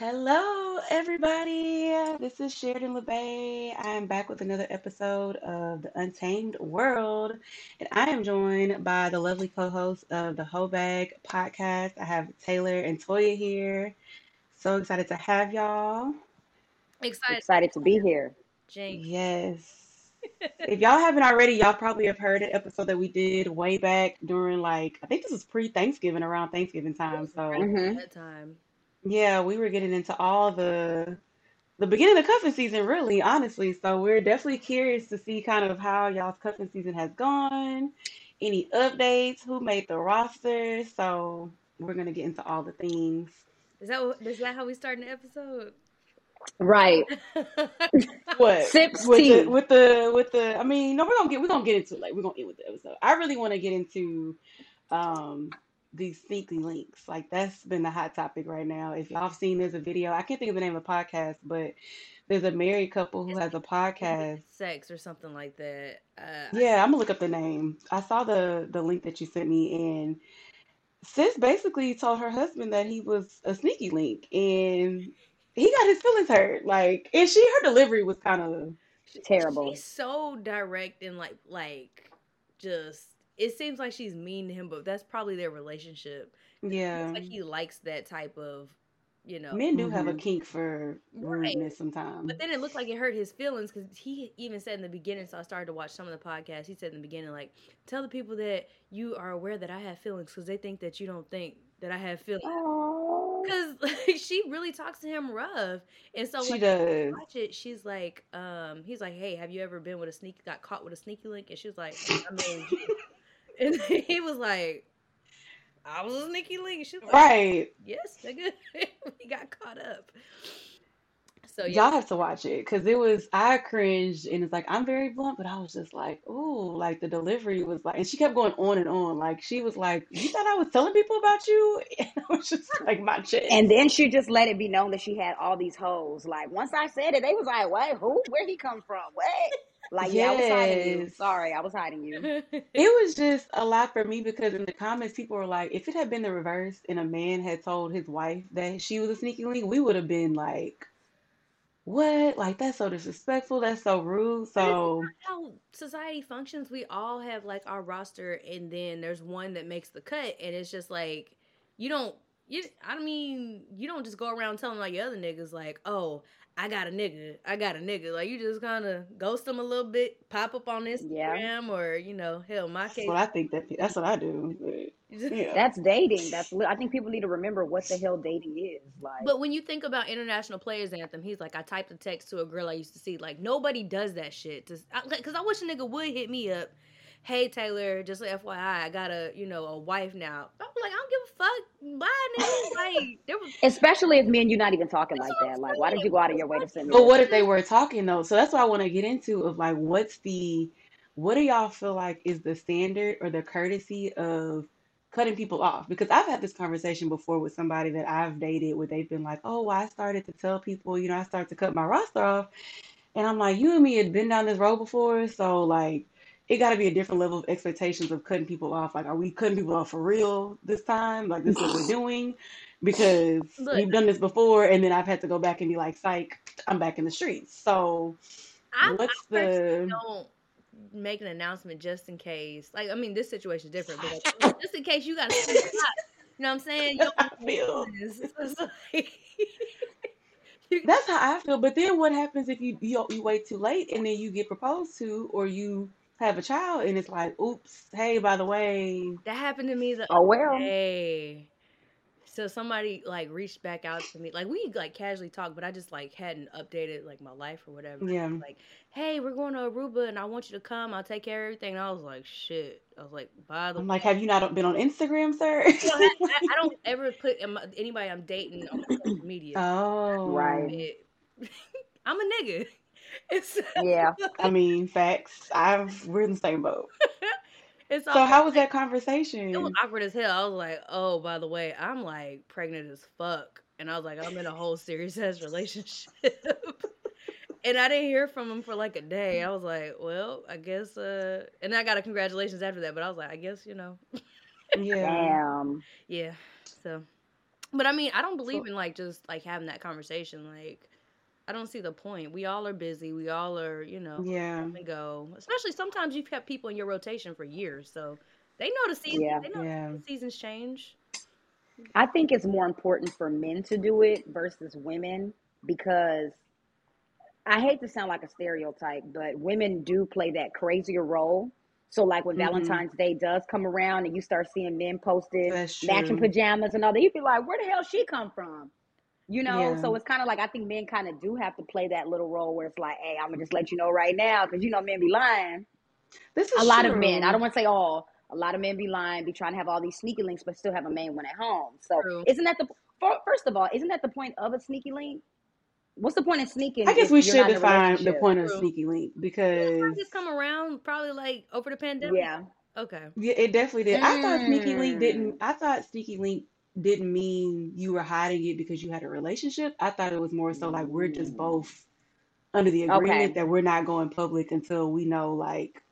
Hello, everybody. This is Sheridan LeBay. I am back with another episode of the Untamed World, and I am joined by the lovely co-host of the Hobag podcast. I have Taylor and Toya here. So excited to have y'all. Excited. Excited to be here. Jake. Yes. If y'all haven't already, y'all probably have heard an episode that we did way back during like I think this was pre-Thanksgiving, around Thanksgiving time. So Mhm. That time. Yeah, we were getting into all the the beginning of cuffing season, really, honestly. So we're definitely curious to see kind of how y'all's cuffing season has gone, any updates, who made the roster. So we're gonna get into all the things. Is that what- is that how we start an episode? Right. What Sips with tea. the with the with the? I mean, no, we're gonna get we're gonna get into it. Like we're gonna end with the episode. I really want to get into um these sneaky links. Like that's been the hot topic right now. If y'all have seen, there's a video. I can't think of the name of the podcast, but there's a married couple who has a podcast. Sex or something like that. Uh, Yeah, I'm gonna look up the name. I saw the the link that you sent me, and sis basically told her husband that he was a sneaky link, and he got his feelings hurt. Like, and she her delivery was kind of Terrible. She's so direct and like like just it seems like she's mean to him, but that's probably their relationship. yeah. Like he likes that type of, you know. Men do have a Mhm. kink for Right. sometimes. But then it looked like it hurt his feelings because he even said in the beginning. So I started to watch some of the podcasts. He said in the beginning, like, tell the people that you are aware that I have feelings because they think that you don't think that I have feelings. Because like, she really talks to him rough, and so She when does. watch it, she's like, um, he's like, hey, have you ever been with a sneaky, got caught with a sneaky link? And she was like, I mean, and he was like, I was a sneaky link. She was like, Right. yes, nigga, we got caught up. So yeah, Y'all have to watch it because it was I cringed and it's like I'm very blunt, but I was just like, ooh, like the delivery was like, and she kept going on and on. Like she was like, you thought I was telling people about you, and I was just like, my chest. And then she just let it be known that she had all these hoes. Like once I said it, they was like, "What? Who? Where he come from? What?" Like, yeah, I was hiding you. Yes. Sorry, I was hiding you. It was just a lot for me because in the comments, people were like, if it had been the reverse and a man had told his wife that she was a sneaky link, we would have been like, what? Like, that's so disrespectful. That's so rude. So, how society functions, we all have like our roster, and then there's one that makes the cut, and it's just like you don't. You, I mean, you don't just go around telling like your other niggas like, oh, I got a nigga, I got a nigga. Like you just kind of ghost them a little bit, pop up on Yeah. Instagram, or you know, hell, my that's case. what I think that that's what I do. But, yeah. That's dating. That's. I think people need to remember what the hell dating is. Like, But when you think about international players anthem, he's like, I typed a text to a girl I used to see. Like nobody does that shit. Because I, wish a nigga would hit me up. Hey Taylor, just like FYI, I got a you know a wife now. I'm like, I don't give a fuck. Bye, nigga. Like there was especially if me and you not even talking like that. Like, why did you go out of your way to send me? But what if they were talking though? So that's what I want to get into of like, what's the, what do y'all feel like is the standard or the courtesy of cutting people off? Because I've had this conversation before with somebody that I've dated where they've been like, oh, I started to tell people, you know, I started to cut my roster off. And I'm like, you and me had been down this road before. So like, it got to be a different level of expectations of cutting people off. Like, are we cutting people off for real this time? Like, this is what we're doing? Because Look. we've done this before, and then I've had to go back and be like, psych, I'm back in the streets. So, I, what's I the. don't make an announcement just in case. Like I mean, this situation is different, but like, just in case you got to You know what I'm saying? You don't feel. It's just like- You- That's how I feel. But then what happens if you, you you wait too late and then you get proposed to, or you have a child and it's like, oops, hey, by the way, that happened to me the Oh well. other day. so somebody like reached back out to me. Like we like casually talked, but I just like hadn't updated like my life or whatever. Yeah. Like, hey, we're going to Aruba and I want you to come. I'll take care of everything. And I was like, shit. I was like, by the I'm way, like, have you not been on Instagram, sir? you know, I, I, I don't ever put anybody I'm dating on social media. oh, Right. I'm a nigga. It's Yeah. I mean, facts. I've we're in the same boat. it's So all how was that conversation? It was awkward as hell. I was like, oh, by the way, I'm like pregnant as fuck. And I was like, I'm in a whole serious ass relationship. and I didn't hear from him for like a day. I was like, well, I guess uh and I got a congratulations after that, but I was like, I guess, you know. Yeah. Damn. Yeah. So but I mean, I don't believe in like just like having that conversation. Like I don't see the point. We all are busy. We all are, you know, Yeah. come and go. Especially sometimes you've kept people in your rotation for years, so they know the season. Yeah. They know Yeah. the seasons change. I think it's more important for men to do it versus women because I hate to sound like a stereotype, but women do play that crazier role. So, like when Mhm. Valentine's Day does come around and you start seeing men posted matching pajamas and all that, you'd be like, where the hell she come from? You know, Yeah. so it's kind of like I think men kind of do have to play that little role where it's like, hey, I'm gonna just let you know right now because you know men be lying. This is A lot of men, I don't want to say all, a lot of men be lying, be trying to have all these sneaky links, but still have a main one at home. So True. isn't that the fir- first of all, isn't that the point of a sneaky link? What's the point of sneaking? I guess we should not in a define the point of True. sneaky link I because just come around probably like over the pandemic. Yeah. Okay. yeah, it definitely did. I thought sneaky link Mm. didn't. I thought sneaky link didn't mean you were hiding it because you had a relationship. I thought it was more so like we're just mm. both under the agreement Okay. that we're not going public until we know like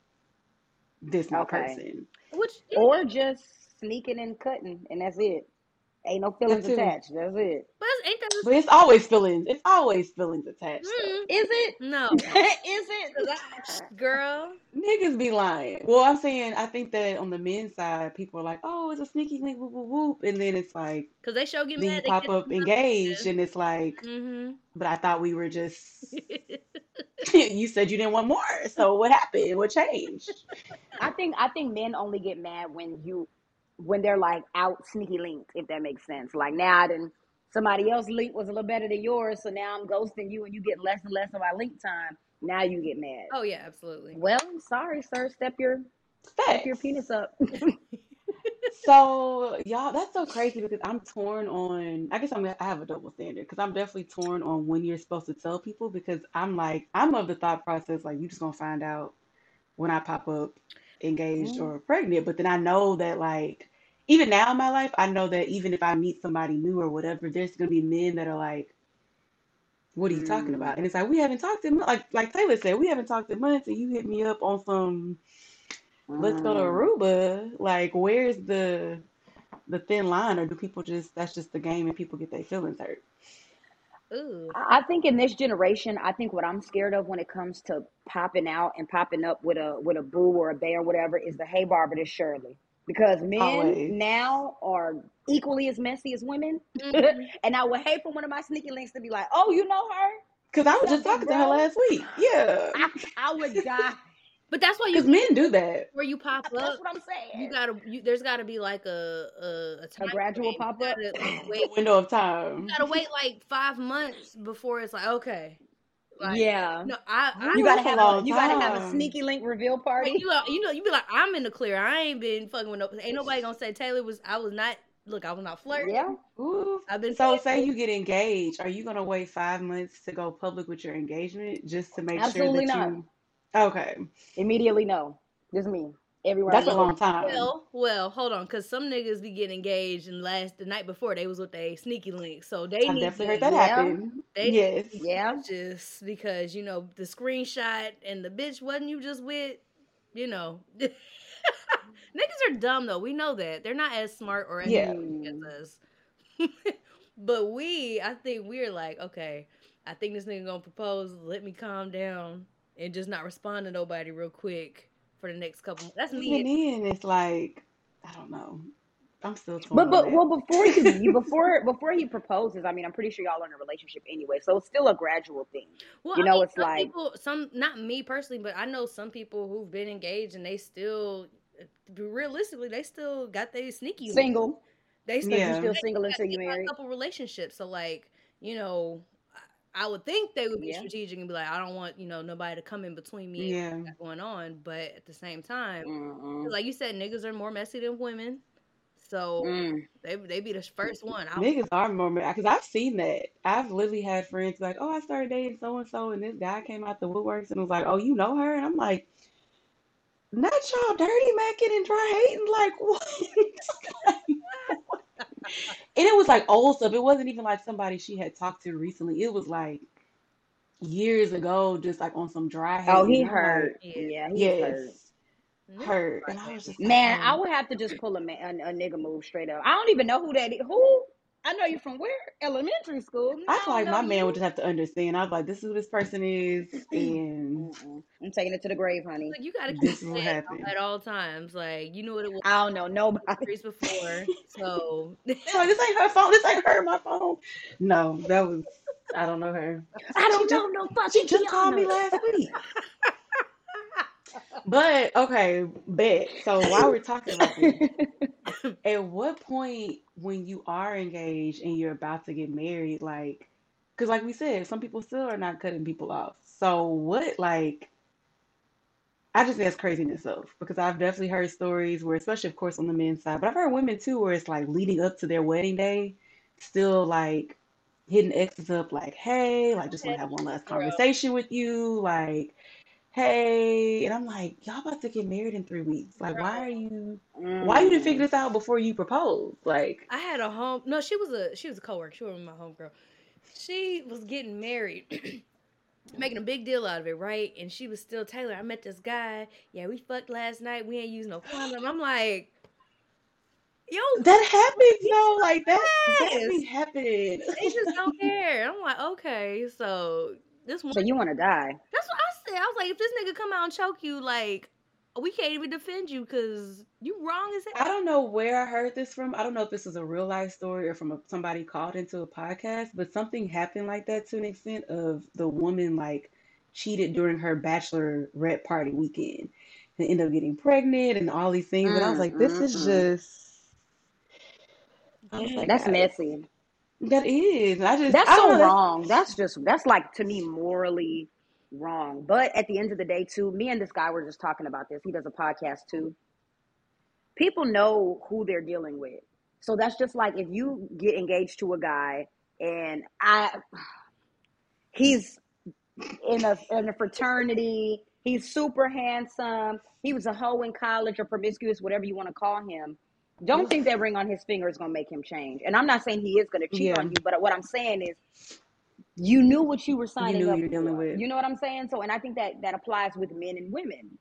this my Okay. person. Which Or just sneaking and cutting, and that's it. Ain't no That feelings too. attached. That's it. but ain't that But it's always feelings. It's always feelings attached. though. Mm, Is it? no, Is it? girl. Niggas be lying. Well, I'm saying I think that on the men's side, people are like, "Oh, it's a sneaky link, whoop whoop whoop," and then it's like Cause they show get then you mad. Pop get up engaged, and it's like, Mm-hmm. but I thought we were just. you said you didn't want more, so what happened? What changed? I think I think men only get mad when you when they're like out sneaky linked, if that makes sense. Like now I didn't somebody else link was a little better than yours, so now I'm ghosting you and you get less and less of my link time. Now you get mad. oh yeah, absolutely. Well, sorry, sir. Step your step your penis up. So y'all, that's so crazy because I'm torn on. I guess I'm I have a double standard because I'm definitely torn on when you're supposed to tell people because I'm like I'm of the thought process like you just gonna find out when I pop up engaged or pregnant. But then I know that like even now in my life, I know that even if I meet somebody new or whatever, there's gonna be men that are like, "What are you talking Mm. about?" And it's like we haven't talked in like like Taylor said, we haven't talked in months, and you hit me up on some let's go to Mm. Aruba. Like, where's the the thin line, or do people just that's just the game and people get their feelings hurt? Ooh. I I think in this generation, I think what I'm scared of when it comes to popping out and popping up with a with a boo or a bae or whatever is the hey Barbara this Shirley. Because men Always. now are equally as messy as women. Mhm. and I would hate for one of my sneaky links to be like, Oh, you know her? Because I was just Something, talking to her last week. Yeah, I, I would die. But that's why you men do that. where you pop up. That's what I'm saying. You gotta. You, there's got to be like a a, a, time gradual pop up. gotta, wait. window of time. You gotta wait like five months before it's like okay. Like, yeah. No, I. I You gotta have a you gotta have a sneaky link reveal party. Like, you, know- you know, you be like, I'm in the clear. I ain't been fucking with no. Ain't nobody gonna say Taylor was. I was not. Look, I was not flirting. Yeah. Ooh. I've been. So say you get engaged, are you gonna wait five months to go public with your engagement just to make Absolutely sure that not. you? Okay, Immediately no. Just me. Everywhere that's I a go. long time. Well, well, hold on, cause some niggas be getting engaged and last the night before they was with a sneaky link, so they I've need definitely to heard that Yeah. happen. They- Yes. Yeah. just because you know the screenshot and the bitch wasn't you just with, you know. Niggas are dumb though. We know that they're not as smart or as Yeah. intelligent as us. but we, I think we're like, okay, I think this nigga gonna propose. Let me calm down and just not respond to nobody real quick for the next couple. That's Even me. then, it's like I don't know. I'm still torn But but that. well before you, you before before he proposes, I mean I'm pretty sure y'all are in a relationship anyway, so it's still a gradual thing. Well, You I know, mean, it's some like- people, some not me personally, but I know some people who've been engaged and they still, realistically, they still got they sneaky. Single. they still, Yeah. You still they single until you got a couple relationships. So like, you know, I would think they would be Yeah. strategic and be like, I don't want you know nobody to come in between me and Yeah. what's got going on. But at the same time, Mm-mm. like you said, niggas are more messy than women. So Mm. they they be the first one. I, Niggas are more because I've seen that. I've literally had friends like, "Oh, I started dating so and so, and this guy came out the woodworks and was like, "Oh, you know her?" And I'm like, "Not y'all dirty macking and dry hating, like what?" and it was like old stuff. It wasn't even like somebody she had talked to recently. It was like years ago, just like on some dry Oh, he I'm like, hurt. Yeah. Yeah, he's yes, hurt. hurt. And I was crazy. just like, Man, I oh, would have to just pull a, man, a, a nigga move straight up. I don't even know who that is. Who? I know you from where? Elementary school. I I feel don't like my know man would just have to understand. I was like, this is who this person is, and Mm-mm. I'm taking it to the grave, honey. Like you gotta keep this is what it at all times. Like you knew what it was I don't know nobody. streets before. So They're like, this ain't her phone. This ain't her. My phone. No, that was. I don't know her. I don't just know no she fucking just called me last week. But okay, bet. So while we're talking about this, at what point when you are engaged and you're about to get married, like, because like we said, some people still are not cutting people off. So what, like, I just think that's crazy in itself because I've definitely heard stories where, especially of course on the men's side, but I've heard women too where it's like leading up to their wedding day, still like hitting exes up, like, hey, like just want to have one last conversation with you, like, hey, and I'm like, y'all about to get married in three weeks, like, why are you, why you didn't figure Mm. this out before you proposed, like, I had a home. No, she was a she was a coworker. She was my homegirl. She was getting married, making a big deal out of it, right? And she was still Taylor. I met this guy. Yeah, we fucked last night. We ain't using no condom. I'm like, yo, that happens though, like that, that yes. be happening. They just don't care. I'm like, okay, so this one. So you want to die? That's I was like, if this nigga come out and choke you, like, we can't even defend you because you wrong as I don't know where I heard this from. I don't know if this is a real life story or from a, somebody called into a podcast, but something happened like that to an extent of the woman like cheated during her bachelor red party weekend and ended up getting pregnant and all these things. And I was Mm, like, this mm, is mm. just, like, That's messy. that is. I just, That's I so know. Wrong. That's just that's like to me morally wrong. But at the end of the day, too, me and this guy were just talking about this. He does a podcast too. People know who they're dealing with. So that's just like if you get engaged to a guy and I he's in a in a fraternity, he's super handsome, he was a hoe in college or promiscuous, whatever you want to call him. Don't think that ring on his finger is gonna make him change. And I'm not saying he is gonna cheat yeah, on you, but what I'm saying is you knew what you were you signing knew up you're dealing for. with. You know what I'm saying? So, and I think that that applies with men and women.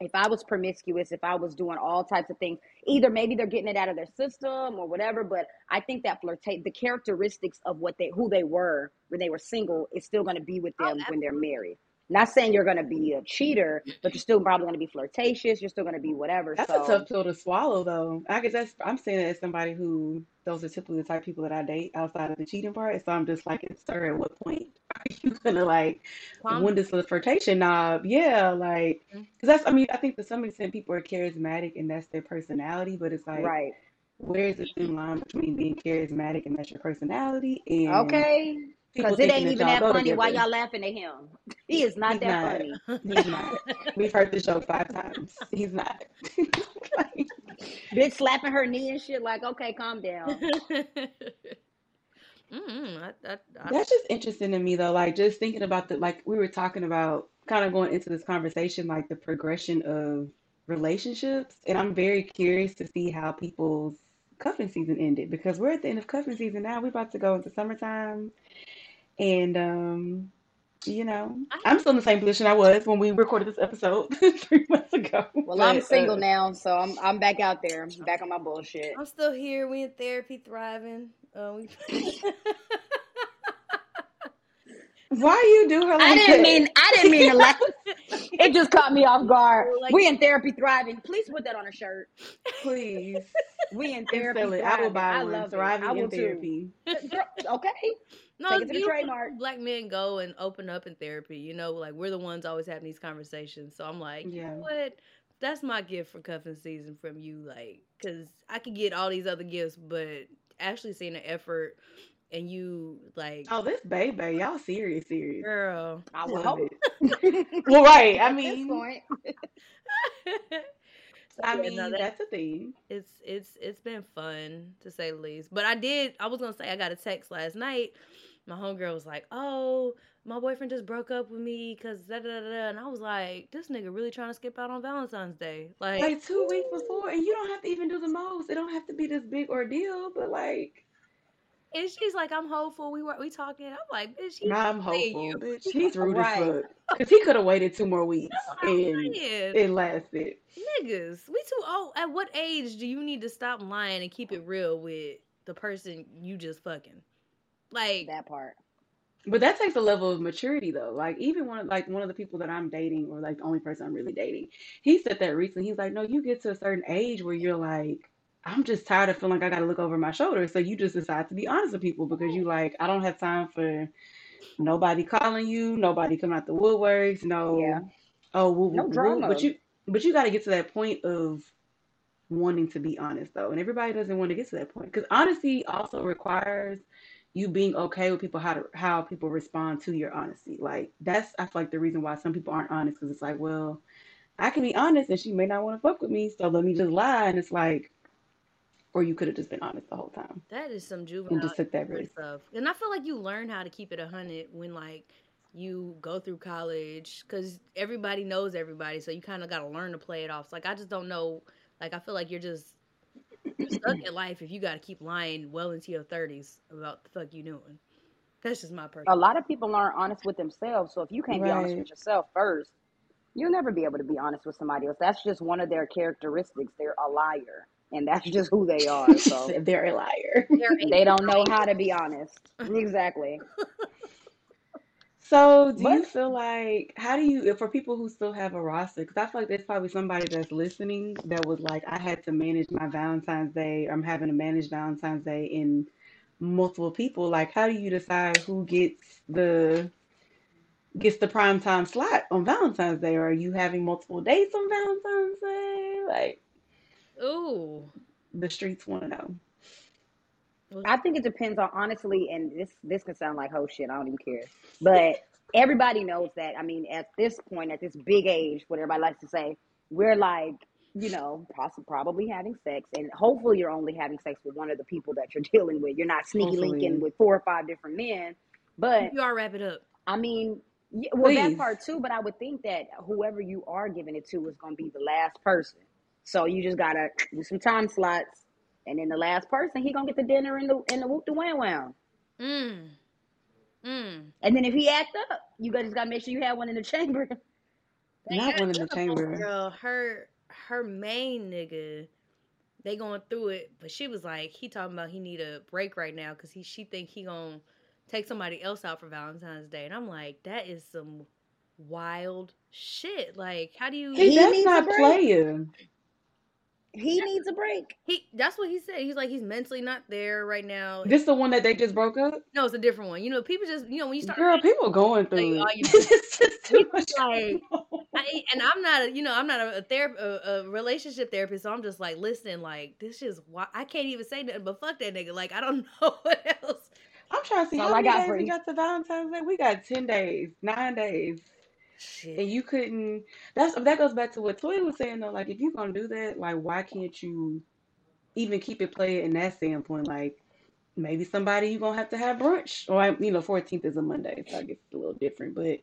If I was promiscuous, if I was doing all types of things, either maybe they're getting it out of their system or whatever, but I think that flirtate the characteristics of what they who they were when they were single is still going to be with Oh, them when they're married. Not saying you're going to be a cheater, but you're still probably going to be flirtatious. You're still going to be whatever. That's a tough pill to swallow, though. I guess that's, I'm saying that as somebody who, those are typically the type of people that I date outside of the cheating part. So I'm just like, sir, at what point are you gonna like, Calm when does the flirtation knob? Yeah, like, mm-hmm. because that's, I mean, I think to some extent people are charismatic and that's their personality, but it's like, right. where is the thin line between being charismatic and that's your personality and Okay. People Because it ain't even that go funny. Why y'all laughing at him? He is not He's that not. funny. He's not. We've heard the show five times. He's not. Like, Bitch slapping her knee and shit. Like, okay, calm down. mm, I, I, I, That's just interesting to me though, like just thinking about the like we were talking about kind of going into this conversation, like the progression of relationships. And I'm very curious to see how people's cuffing season ended because we're at the end of cuffing season now. We're about to go into summertime. And um, you know, I I'm still in the same position I was when we recorded this episode three months ago. Well, I'm single uh now, so I'm I'm back out there, back on my bullshit. I'm still here. We in therapy, thriving. Uh, we... why you do her I didn't that? mean I didn't mean to laugh. It just caught me off guard. We're like, We in therapy thriving. Please put that on a shirt. Please. We in therapy. I will thriving. buy I one. love it. I Thriving in will too. therapy. Okay. No, Take it's it to the beautiful. trademark. Black men go and open up in therapy. You know, like we're the ones always having these conversations. So I'm like, you Yeah. know what? that's my gift for cuffing season from you, like, cause I could get all these other gifts, but actually seeing the effort and you like, Oh, this baby, y'all serious, serious. girl. I Love hope. it. Well, right. I At this mean, point. So, I mean, no, that- that's a thing. it's it's it's been fun to say the least. But I did I was gonna say I got a text last night. My homegirl was like, "Oh, my boyfriend just broke up with me because da da da da," and I was like, "This nigga really trying to skip out on Valentine's Day." Like, Like two weeks before, and you don't have to even do the most. It don't have to be this big ordeal, but like, and she's like, "I'm hopeful." We were we talking. I'm like, "Bitch, he I'm playing hopeful, you." bitch. He's rude Right. as fuck. Because he could have waited two more weeks and saying, it lasted. niggas, we too old. At what age do you need to stop lying and keep it real with the person you just fucking? Like, that part. But that takes a level of maturity though. Like even one of like one of the people that I'm dating or like the only person I'm really dating, he said that recently. He's like, No, you get to a certain age where you're like, I'm just tired of feeling like I gotta look over my shoulder. So you just decide to be honest with people because you like, I don't have time for nobody calling you, nobody coming out the woodworks, no Yeah. oh woo, No drama. But you but you gotta get to that point of wanting to be honest though. And everybody doesn't want to get to that point. Because honesty also requires you being okay with people how to how people respond to your honesty. Like that's I feel like the reason why some people aren't honest because it's like, well, I can be honest and she may not want to fuck with me, so let me just lie. And it's like, or you could have just been honest the whole time that is some juvenile and just took that risk. stuff. And I feel like you learn how to keep it a hundred when like you go through college because everybody knows everybody, so you kind of got to learn to play it off. So, like I just don't know. Like I feel like you're just you're stuck in life if you got to keep lying well into your thirties about the fuck you doing. That's just my person. A lot of people aren't honest with themselves. So if you can't be honest with yourself first, you'll never be able to be honest with somebody else. That's just one of their characteristics. They're a liar. And that's just who they are. So They're a liar. They're don't know how to be honest. Exactly. So, do you feel like how do you for people who still have a roster? Because I feel like there's probably somebody that's listening that was like, I had to manage my Valentine's Day. I'm having to manage Valentine's Day in multiple people. Like, how do you decide who gets the gets the prime time slot on Valentine's Day? Or are you having multiple dates on Valentine's Day? Like, Ooh. the streets want to know. I think it depends on honestly, and this this can sound like whole shit. I don't even care. But everybody knows that. I mean, at this point, at this big age, what everybody likes to say, we're like, you know, possibly probably having sex, and hopefully you're only having sex with one of the people that you're dealing with. You're not sneaky linking with four or five different men. But You are wrap it up. I mean, yeah, well, that part too. But I would think that whoever you are giving it to is going to be the last person. So you just gotta do some time slots, and then the last person he gonna get the dinner in the in the whoop the wham wham. Mm. Mm. And then if he act up, you guys just gotta make sure you have one in the chamber. Not one in the chamber. Girl, her her main nigga, they going through it, but she was like, he talking about he need a break right now because he she think he gonna take somebody else out for Valentine's Day, and I'm like, that is some wild shit. Like, how do you? He, He that's not break. playing. He needs a break. He that's what he said. He's like he's mentally not there right now. This the one that they just broke up? No, it's a different one. You know, people just you know when you start Girl, people going through Like, it. are you- It's just too much like- I, and I'm not a, you know, I'm not a, a therapist, a, a relationship therapist, so I'm just like, listen, like, this is why I can't even say nothing but fuck that nigga. Like, I don't know what else. I'm trying to see That's how all I many got days for we got to Valentine's Day. We got ten days, nine days, and you couldn't. That's that goes back to what Toy was saying though. Like, if you're gonna do that, like, why can't you even keep it playing in that standpoint? Like, maybe somebody you're gonna have to have brunch, or you know, 14th is a Monday, so I guess it's a little different. But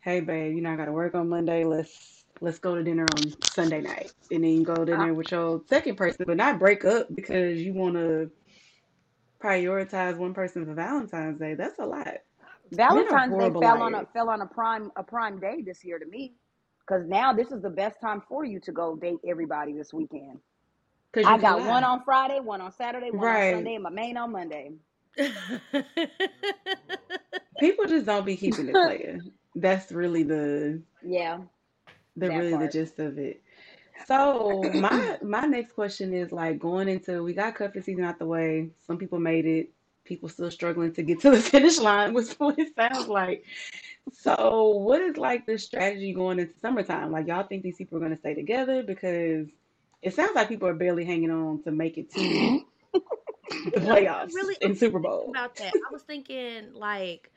hey, babe, you know, I gotta work on Monday. Let's let's go to dinner on Sunday night, and then you go to ah. dinner with your second person, but not break up because you want to prioritize one person for Valentine's Day. That's a lot. Valentine's Day horrible fell on a fell on a prime a prime day this year to me, because now this is the best time for you to go date everybody this weekend. Cause I got can one on Friday, one on Saturday, one Right. on Sunday, and my main on Monday. People just don't be keeping it playing. That's really the Yeah, the That really the gist of it. So my my next question is like going into we got cuffing season out the way. Some people made it. People still struggling to get to the finish line, was what it sounds like. So, what is like the strategy going into summertime? Like, y'all think these people are going to stay together? Because it sounds like people are barely hanging on to make it to the playoffs really in Super Bowl. about that. I was thinking like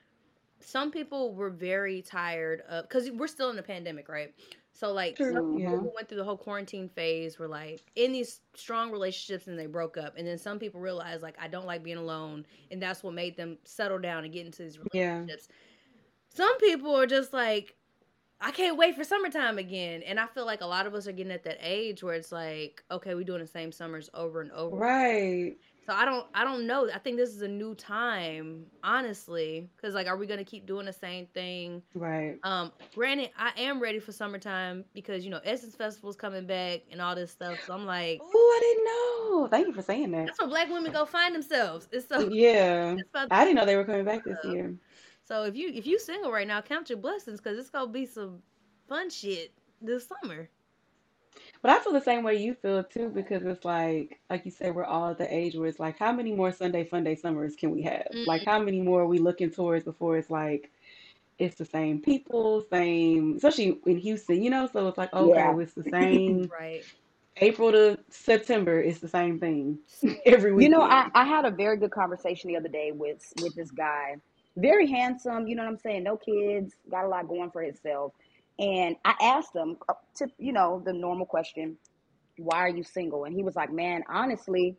some people were very tired of because we're still in the pandemic, right? So like some True. people Yeah. who went through the whole quarantine phase were like in these strong relationships and they broke up, and then some people realized like I don't like being alone, and that's what made them settle down and get into these relationships. Yeah. relationships. Some people are just like I can't wait for summertime again, and I feel like a lot of us are getting at that age where it's like okay, we're doing the same summers over and over. Right. So I don't I don't know. I think this is a new time, honestly, cuz like are we going to keep doing the same thing? Right. Um granted, I am ready for summertime because you know Essence Festival's coming back and all this stuff. So I'm like Oh, I didn't know. Thank you for saying that. that's where black women go find themselves. It's so Yeah. it's I didn't know they were coming back this year. So if you if you single right now, count your blessings cuz it's going to be some fun shit this summer. But I feel the same way you feel too, because it's like, like you say, we're all at the age where it's like, how many more Sunday Fun Day summers can we have? Like, Mm. how many more are we looking towards before it's like, it's the same people, same, especially in Houston, you know? So it's like, okay, Yeah. it's the same Right. April to September, it's the same thing every week. You know. I, I had a very good conversation the other day with with this guy. Very handsome, you know what I'm saying? No kids, got a lot going for himself. And I asked him uh, to, you know, the normal question, why are you single? And he was like, man, honestly,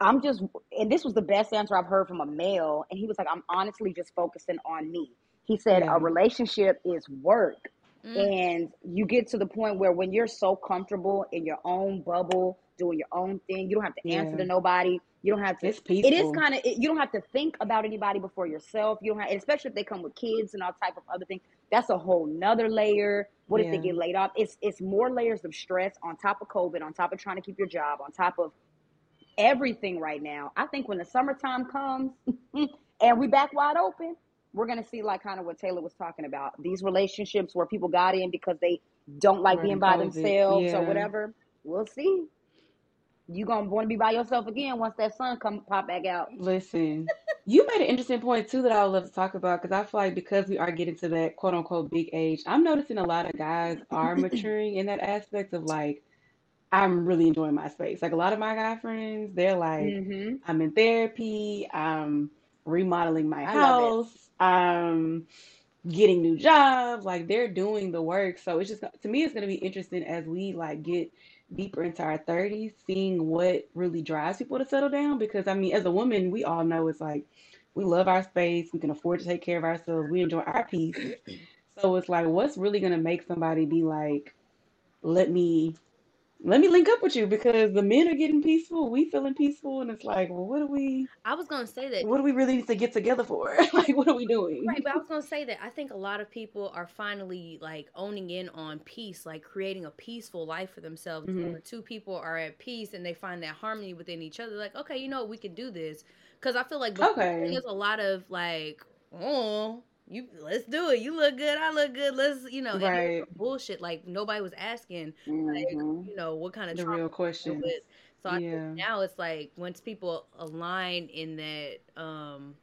I'm just, and this was the best answer I've heard from a male. And he was like, I'm honestly just focusing on me. He said, Yeah. a relationship is work. Mm. And you get to the point where when you're so comfortable in your own bubble, doing your own thing, you don't have to answer Yeah. to nobody. You don't have to. It's peaceful. It is kind of. You don't have to think about anybody before yourself. You don't have, especially if they come with kids and all type of other things. That's a whole nother layer. What if they get laid off? It's it's more layers of stress on top of COVID, on top of trying to keep your job, on top of everything right now. I think when the summertime comes and we back wide open, we're gonna see like kind of what Taylor was talking about. These relationships where people got in because they don't like being by themselves or whatever. We'll see. You gonna want to be by yourself again once that sun come pop back out. Listen, you made an interesting point too that I would love to talk about because I feel like because we are getting to that quote unquote big age, I'm noticing a lot of guys are maturing in that aspect of like, I'm really enjoying my space. Like a lot of my guy friends, they're like, Mm-hmm. I'm in therapy, I'm remodeling my I house, I'm getting new jobs, like they're doing the work. So it's just to me, it's gonna be interesting as we like get deeper into our 30s, seeing what really drives people to settle down. Because I mean, as a woman, we all know it's like we love our space, we can afford to take care of ourselves, we enjoy our peace. So it's like, what's really gonna make somebody be like, let me let me link up with you because the men are getting peaceful, we feeling peaceful, and it's like, well, what do we I was to say that what do we really need to get together for? Like, what are we doing? Right, but I was gonna say that I think a lot of people are finally like owning in on peace, like creating a peaceful life for themselves. So Mhm. When two people are at peace and they find that harmony within each other, like, okay, you know, we could do this. Because I feel like Okay. there's a lot of like, oh, you let's do it. You look good. I look good. Let's, you know, and it was Right. bullshit. Like nobody was asking, like, Mm-hmm. you know, what kind of The real you're dealing questions. with. So I Yeah. think now it's like once people align in that um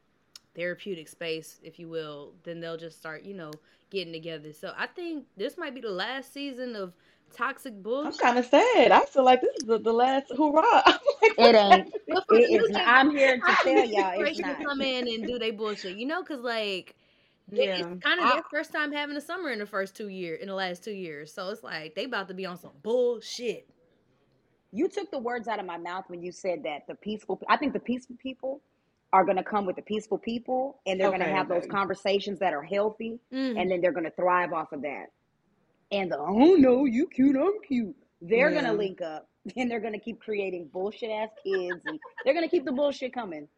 therapeutic space, if you will, then they'll just start, you know, getting together. So I think this might be the last season of toxic bullshit. I'm kind of sad. I feel like this is the, the last hurrah. I'm like, It ain't. But for It the is. future, Not, I'm here to tell y'all it's generation to not. come in and do their bullshit, you know, because like they- yeah. it's kind of I, their first time having a summer in the first two years, in the last two years. So it's like they about to be on some bullshit. you took the words out of my mouth when you said that the peaceful. I think the peaceful people are going to come with the peaceful people, and they're going to Okay, have those conversations that are healthy, Mhm. and then they're going to thrive off of that. And the oh no, you cute, I'm cute. They're going to link up, and they're going to keep creating bullshit ass kids, and they're going to keep the bullshit coming.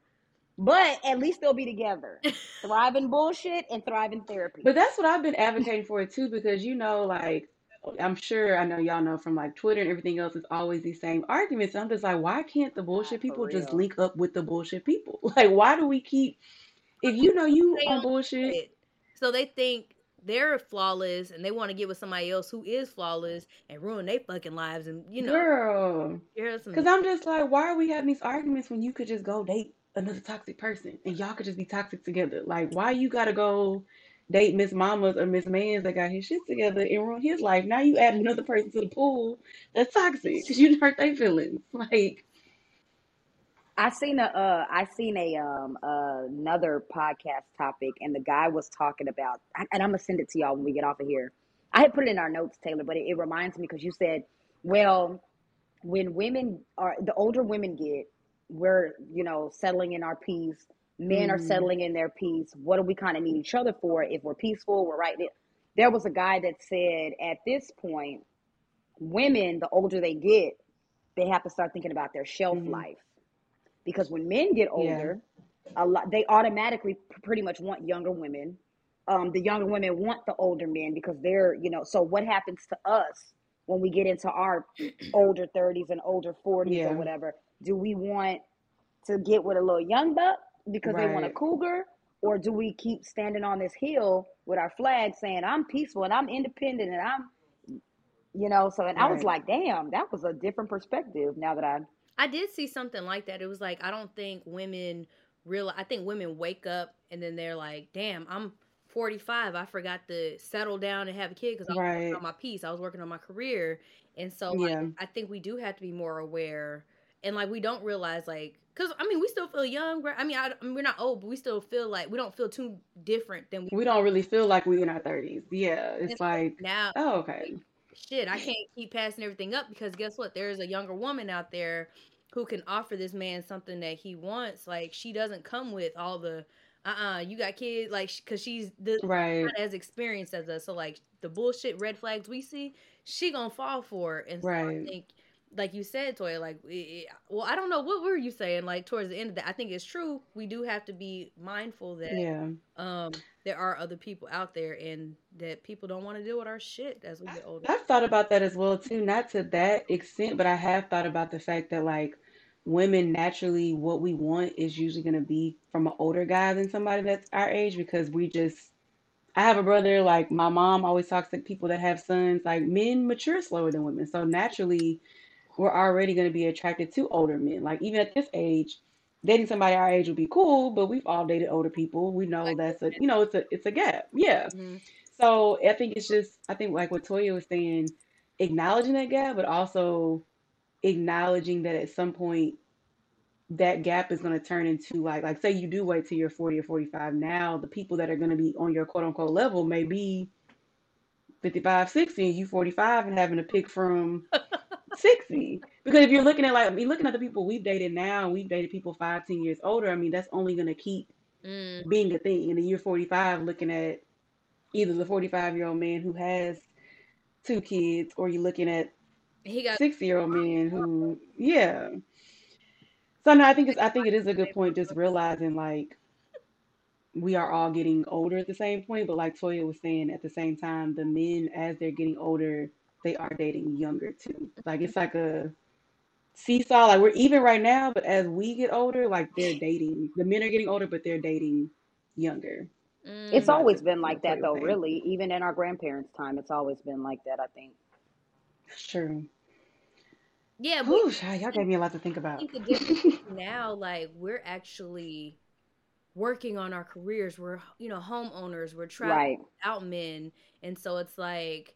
But at least they'll be together, thrive in bullshit and thrive in therapy. But that's what I've been advocating for too, because you know, like I'm sure I know y'all know from like Twitter and everything else, it's always these same arguments. I'm just like, why can't the bullshit for people just link up with the bullshit people? Like, why do we keep if you know you They on on bullshit? So they think they're flawless and they want to get with somebody else who is flawless and ruin their fucking lives and you know Girl. Because I'm just like, why are we having these arguments when you could just go date another toxic person and y'all could just be toxic together? Like, why you gotta go date Miss Mamas or Miss Mans that got his shit together and ruin his life. Now you add another person to the pool that's toxic you hurt their feelings. Like, I seen a uh, I seen a um uh, another podcast topic, and the guy was talking about, and I'm gonna send it to y'all when we get off of here. I had put it in our notes, Taylor, but it, it reminds me because you said, well, when women are the older women get, we're you know settling in our peace. Men are mm, settling in their peace. What do we kind of need each other for? If we're peaceful, we're right. There was a guy that said at this point, women, the older they get, they have to start thinking about their shelf mm, life because when men get yeah, older, a lot they automatically pretty much want younger women. Um, the younger women want the older men because they're you know. So what happens to us when we get into our older thirties and older forties or whatever? Do we want to get with a little young buck because they want a cougar, or do we keep standing on this hill with our flag saying I'm peaceful and I'm independent and I'm you know? So and I was like, damn, that was a different perspective. Now that I I did see something like that. It was like I don't think women real. I think women wake up and then they're like, "Damn, I'm 45. I forgot to settle down and have a kid because I was working on my peace. I was working on my career." And so, like, yeah, I think we do have to be more aware, and like we don't realize, like, because I mean, we still feel young, right? I mean, I, I mean, we're not old, but we still feel like we don't feel too different than we we don't really feel like we in our thirties. Yeah, it's so like, now. oh, okay, shit, I can't keep passing everything up because guess what? There's a younger woman out there who can offer this man something that he wants. Like she doesn't come with all the uh uh you got kids like because she's the right, not as experienced as us. So like the bullshit red flags we see, she gonna fall for it. And so I right, think. Like you said, Toya, like, it, well, I don't know what were you saying. Like towards the end of that, I think it's true. We do have to be mindful that yeah. um there are other people out there, and that people don't want to deal with our shit as we get older. I've thought about that as well too, not to that extent, but I have thought about the fact that like women naturally what we want is usually going to be from an older guy than somebody that's our age because we just I have a brother like my mom always talks to people that have sons like men mature slower than women. So naturally we're already going to be attracted to older men. Like even at this age, dating somebody our age would be cool, but we've all dated older people. We know Like, that's a you know it's a it's a gap. Yeah. hmm So I think it's just I think like what Toya was saying, acknowledging that gap, but also acknowledging that at some point that gap is going to turn into like like say you do wait till you're 40 or 45 now the people that are going to be on your quote unquote level may be 55 60 and you 45 and having to pick from 60 because if you're looking at like I mean looking at the people we've dated now we've dated people five ten years older I mean that's only going to keep mm, being a thing. And then you're 45 looking at either the 45 year old man who has two kids or you're looking at he got 60 year old man who yeah. So no i think it's i think it is a good point just realizing like we are all getting older at the same point but like toya was saying at the same time the men as they're getting older they are dating younger too like it's like a seesaw like we're even right now but as we get older like they're dating the men are getting older but they're dating younger It's mm, so i always been like that though, saying really. Even in our grandparents' time, it's always been like that, I think. it's true yeah, but Whew, child, y'all gave me a lot to think about think the difference is now, like we're actually working on our careers. We're you know homeowners. We're traveling Right. out men, and so it's like,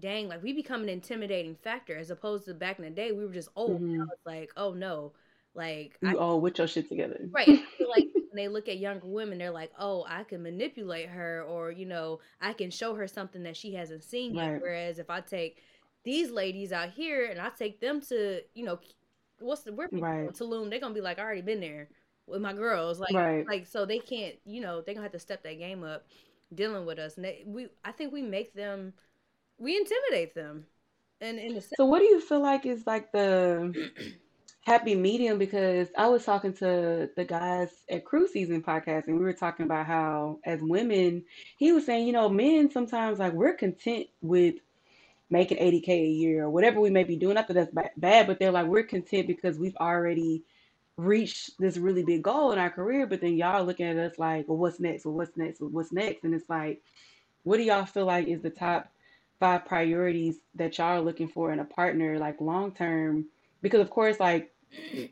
dang, like we become an intimidating factor as opposed to back in the day we were just old. Now hmm like, oh no, like I you all with your shit together right. I like when they look at younger women, they're like, oh, I can manipulate her, or you know, I can show her something that she hasn't seen yet. right Whereas if I take these ladies out here and I take them to, you know, what's the where right Tulum, they're gonna be like, I already been there with my girls, like, right like so they can't, you know, they're gonna have to step that game up dealing with us. And they, we, I think we make them, we intimidate them, and in sense, So what do you feel like is like the happy medium? Because I was talking to the guys at Cruise Season podcast and we were talking about how as women, he was saying, you know, men sometimes like we're content with making 80K a year or whatever we may be doing. Not that that's ba- bad, but they're like, we're content because we've already reached this really big goal in our career. But then y'all looking at us like, well, what's next? Well, what's next? Well, what's next? And it's like, what do y'all feel like is the top five priorities that y'all are looking for in a partner, like long term? Because of course, like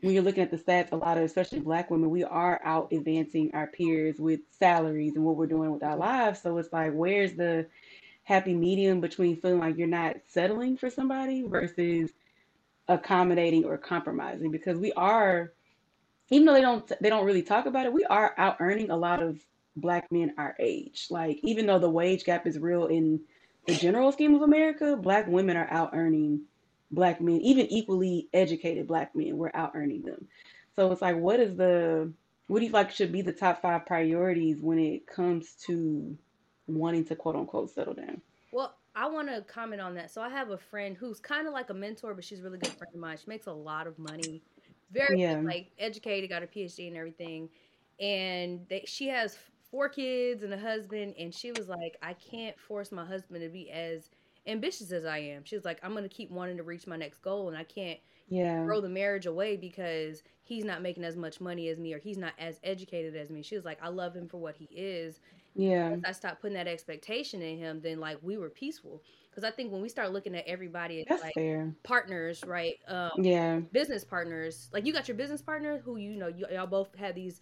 when you're looking at the stats, a lot of especially black women, we are out advancing our peers with salaries and what we're doing with our lives. So it's like, where's the happy medium between feeling like you're not settling for somebody versus accommodating or compromising? Because we are, even though they don't they don't really talk about it, we are out earning a lot of black men our age. Like even though the wage gap is real in the general scheme of America, black women are out earning black men, even equally educated black men, we're out earning them. So it's like, what is the, what do you like should be the top five priorities when it comes to wanting to quote unquote settle down? Well, I want to comment on that. So I have a friend who's kind of like a mentor, but she's a really good friend of mine. She makes a lot of money, very Yeah. like educated, got a PhD and everything, and they, she has four kids and a husband. And she was like, I can't force my husband to be as ambitious as I am. She was like, I'm gonna keep wanting to reach my next goal, and I can't Yeah. throw the marriage away because he's not making as much money as me or he's not as educated as me. She was like, I love him for what he is. Yeah. Once I stopped putting that expectation in him, then like we were peaceful. Because I think when we start looking at everybody as That's like fair. partners, right? Um, Yeah. business partners. Like you got your business partner who you know you, y'all both have these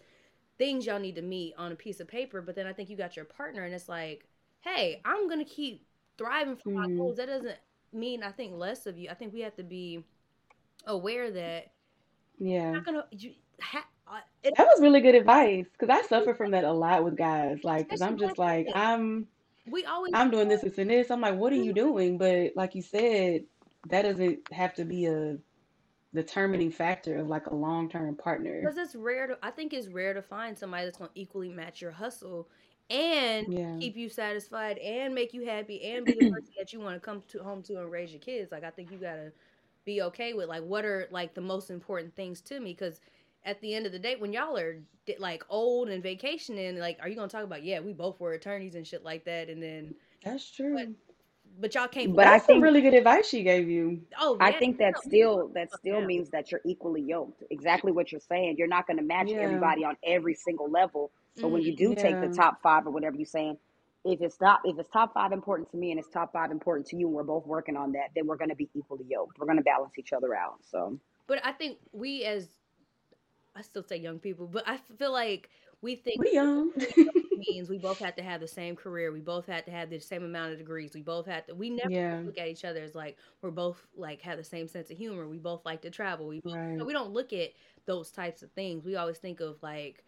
things y'all need to meet on a piece of paper, but then I think you got your partner and it's like, hey, I'm gonna keep thriving for my Mhm. goals. That doesn't mean I think less of you. I think we have to be aware that Yeah. not gonna you ha, uh, it, That was really good advice because I suffer from that a lot with guys. Like, because I'm just like. I'm we always I'm doing this, this, and this. I'm like, what are you doing? But like you said, that doesn't have to be a determining factor of like a long term partner. because it's rare to I think it's rare to find somebody that's gonna equally match your hustle and Yeah. keep you satisfied and make you happy and be the person that you want to come to home to and raise your kids. Like I think you gotta be okay with like what are like the most important things to me because at the end of the day when y'all are like old and vacationing like are you gonna talk about yeah we both were attorneys and shit like that and then That's true. But y'all can't But I think really good advice she gave you. oh I think that no, still that still yeah. means that you're equally yoked. Exactly what you're saying. You're not going to match Yeah. everybody on every single level. So when Mhm. you do take the top five or whatever you're saying, if it's top if it's top five important to me and it's top five important to you, and we're both working on that, then we're going to be equally yoked. We're going to balance each other out. So but I think we as I still say young people but I feel like we think We young. means we both had to have the same career. We both had to have the same amount of degrees. We both had to. We never Yeah. look at each other as like we're both like have the same sense of humor. We both like to travel. We both, Right. we don't look at those types of things. We always think of like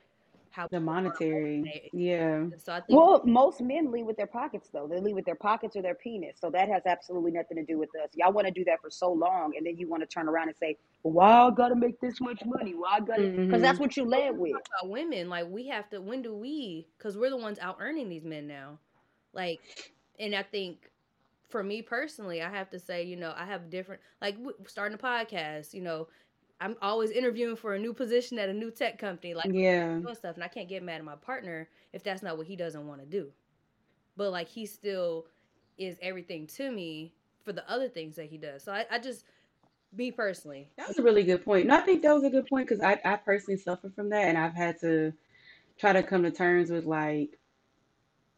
how The monetary. Yeah. So I think Well, most men lead with their pockets, though. They lead with their pockets or their penis. So that has absolutely nothing to do with us. Y'all want to do that for so long, and then you want to turn around and say, well, "Why I gotta make this much money? Why I gotta?" Because that's Mhm. what you led with. about women, like we have to. When do we? Because we're the ones out earning these men now. Like, and I think for me personally, I have to say, you know, I have different. Like starting a podcast, you know. I'm always interviewing for a new position at a new tech company. Like Yeah. doing stuff and I can't get mad at my partner if that's not what he doesn't want to do. But like he still is everything to me for the other things that he does. So I, I just me personally. That was a really good point. No, I think that was a good point because I, I personally suffer from that and I've had to try to come to terms with like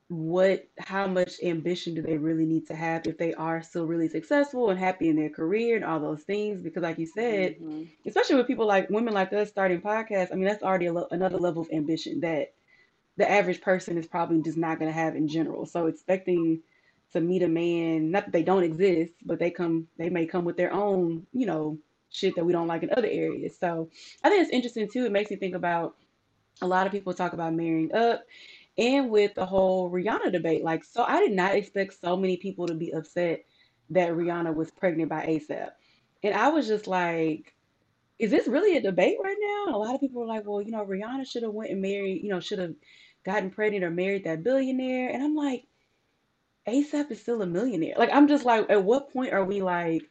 what how much ambition do they really need to have if they are still really successful and happy in their career and all those things? Because like you said hmm especially with people like women like us starting podcasts i mean that's already a lo- another level of ambition that the average person is probably just not going to have in general. So expecting to meet a man not that they don't exist but they come they may come with their own you know shit that we don't like in other areas. So i think it's interesting too it makes me think about a lot of people talk about marrying up and with the whole Rihanna debate. Like, so I did not expect so many people to be upset that Rihanna was pregnant by ASAP. And I was just like, is this really a debate right now? And a lot of people were like, well, you know, Rihanna should have went and married, you know, should have gotten pregnant or married that billionaire. And I'm like, ASAP is still a millionaire. Like, I'm just like, at what point are we like,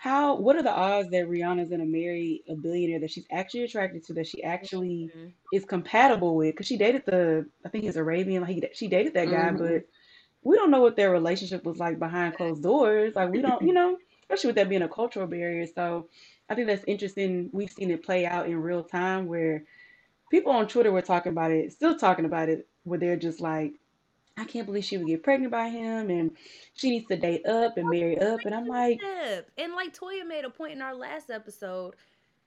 how, what are the odds that Rihanna's gonna marry a billionaire that she's actually attracted to, that she actually Mhm. is compatible with? Because she dated the, I think he's Arabian, like he, she dated that guy, hmm but we don't know what their relationship was like behind closed doors. Like, we don't, you know, especially with that being a cultural barrier. So I think that's interesting. We've seen it play out in real time where people on Twitter were talking about it, still talking about it, where they're just like, I can't believe she would get pregnant by him and she needs to date up and marry up. And I'm like, Step. And like Toya made a point in our last episode,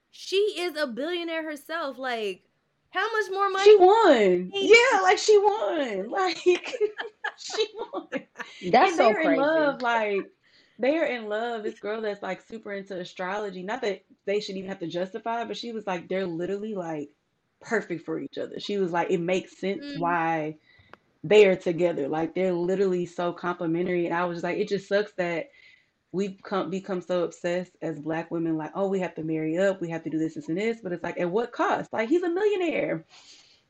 she is a billionaire herself. Like, how much more money? She won. Yeah, like she won. Like she won. That's and so they're in love. Like they are in love. This girl that's like super into astrology. Not that they should even have to justify, it, but she was like, they're literally like perfect for each other. She was like, it makes sense Mhm. why they are together. Like they're literally so complimentary. And I was just like, it just sucks that we've come become so obsessed as black women, like, oh, we have to marry up, we have to do this, this, and this. But it's like, at what cost? Like he's a millionaire.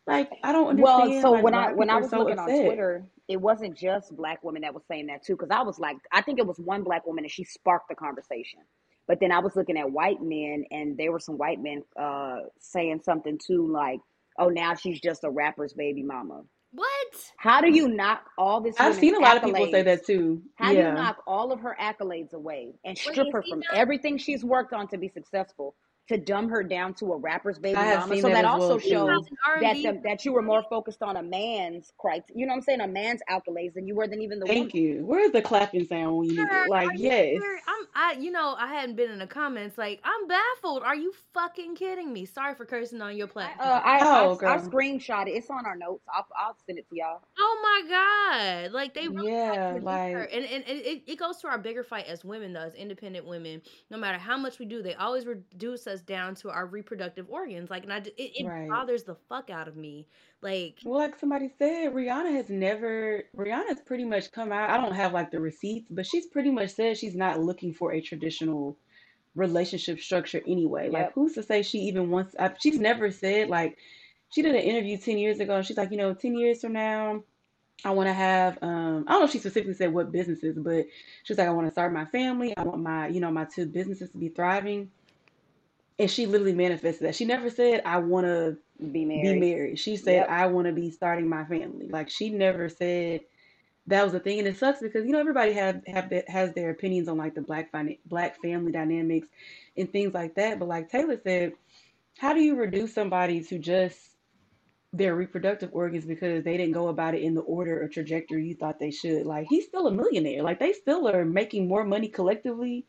Like I don't understand. Well, so like when I when I was so looking on. Twitter, it wasn't just black women that was saying that too. Because I was like, I think it was one black woman and she sparked the conversation. But then I was looking at white men, and there were some white men uh, saying something too, like, "Oh, now she's just a rapper's baby mama." What? How do you knock all this? I've seen a lot of people say that too. How do you knock all of her accolades away and strip is her from not? everything she's worked on to be successful to dumb her down to a rapper's baby mama? So that that also well He's not too. shows that the, that you were more focused on a man's criteria. You know what I'm saying? A man's accolades than you were than even the woman. Thank woman. you. Where's the clapping sound when you need it? Like, are you yes. I'm I you know, I hadn't been in the comments like I'm baffled. Are you fucking kidding me? Sorry for cursing on your I, platform. uh, I, Oh, I, I girl. screenshot it. It's on our notes. I'll, I'll send it to y'all. Oh my god! Like they really like Yeah, to her, like and and, and it, it goes to our bigger fight as women, though, as independent women. No matter how much we do, they always reduce us down to our reproductive organs. Like, and I, it, it right. bothers the fuck out of me. Like, Well, like somebody said, Rihanna has never, Rihanna's pretty much come out. I don't have like the receipts, but she's pretty much said she's not looking for a traditional relationship structure anyway. Like, who's to say she even wants, I, she's never said, like, she did an interview 10 years ago, and she's like, you know, 10 years from now, I want to have, um, I don't know if she specifically said what businesses, but she was like, I want to start my family. I want my, you know, my two businesses to be thriving. And she literally manifested that. She never said, I want to Be be married. married. She said, Yep. I want to be starting my family. Like she never said that was a thing. And it sucks because, you know, everybody have, have has their opinions on like the black fin- black family dynamics and things like that. But like Taylor said, how do you reduce somebody to just their reproductive organs because they didn't go about it in the order or trajectory you thought they should? Like he's still a millionaire. Like they still are making more money collectively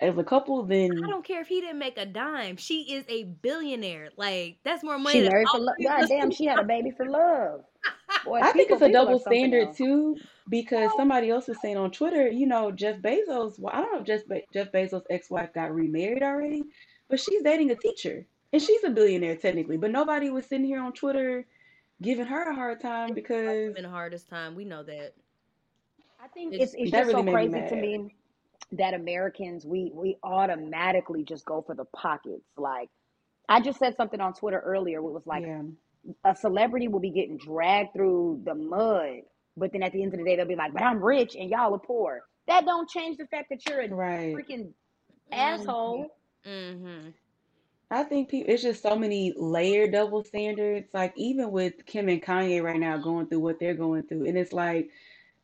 as a couple then I don't care if he didn't make a dime. She is a billionaire. Like, that's more money She married for love. God damn, she had a baby for love. Boy, I think it's a double standard else. too, because somebody else was saying on Twitter, you know, Jeff Bezos. Well, I don't know if Jeff, Be- Jeff Bezos' ex-wife got remarried already, but she's dating a teacher, and she's a billionaire technically. But nobody was sitting here on Twitter giving her a hard time Black because women the hardest time. We know that. I think It's it's it's just really so made me crazy to me that Americans we we automatically just go for the pockets. Like I just said something on Twitter earlier. It was like Yeah, a celebrity will be getting dragged through the mud, but then at the end of the day they'll be like, "But I'm rich and y'all are poor." That don't change the fact that you're a right. freaking Mm-hmm. asshole. Mm-hmm. I think people, it's just so many layered double standards. Like even with Kim and Kanye right now going through what they're going through, and it's like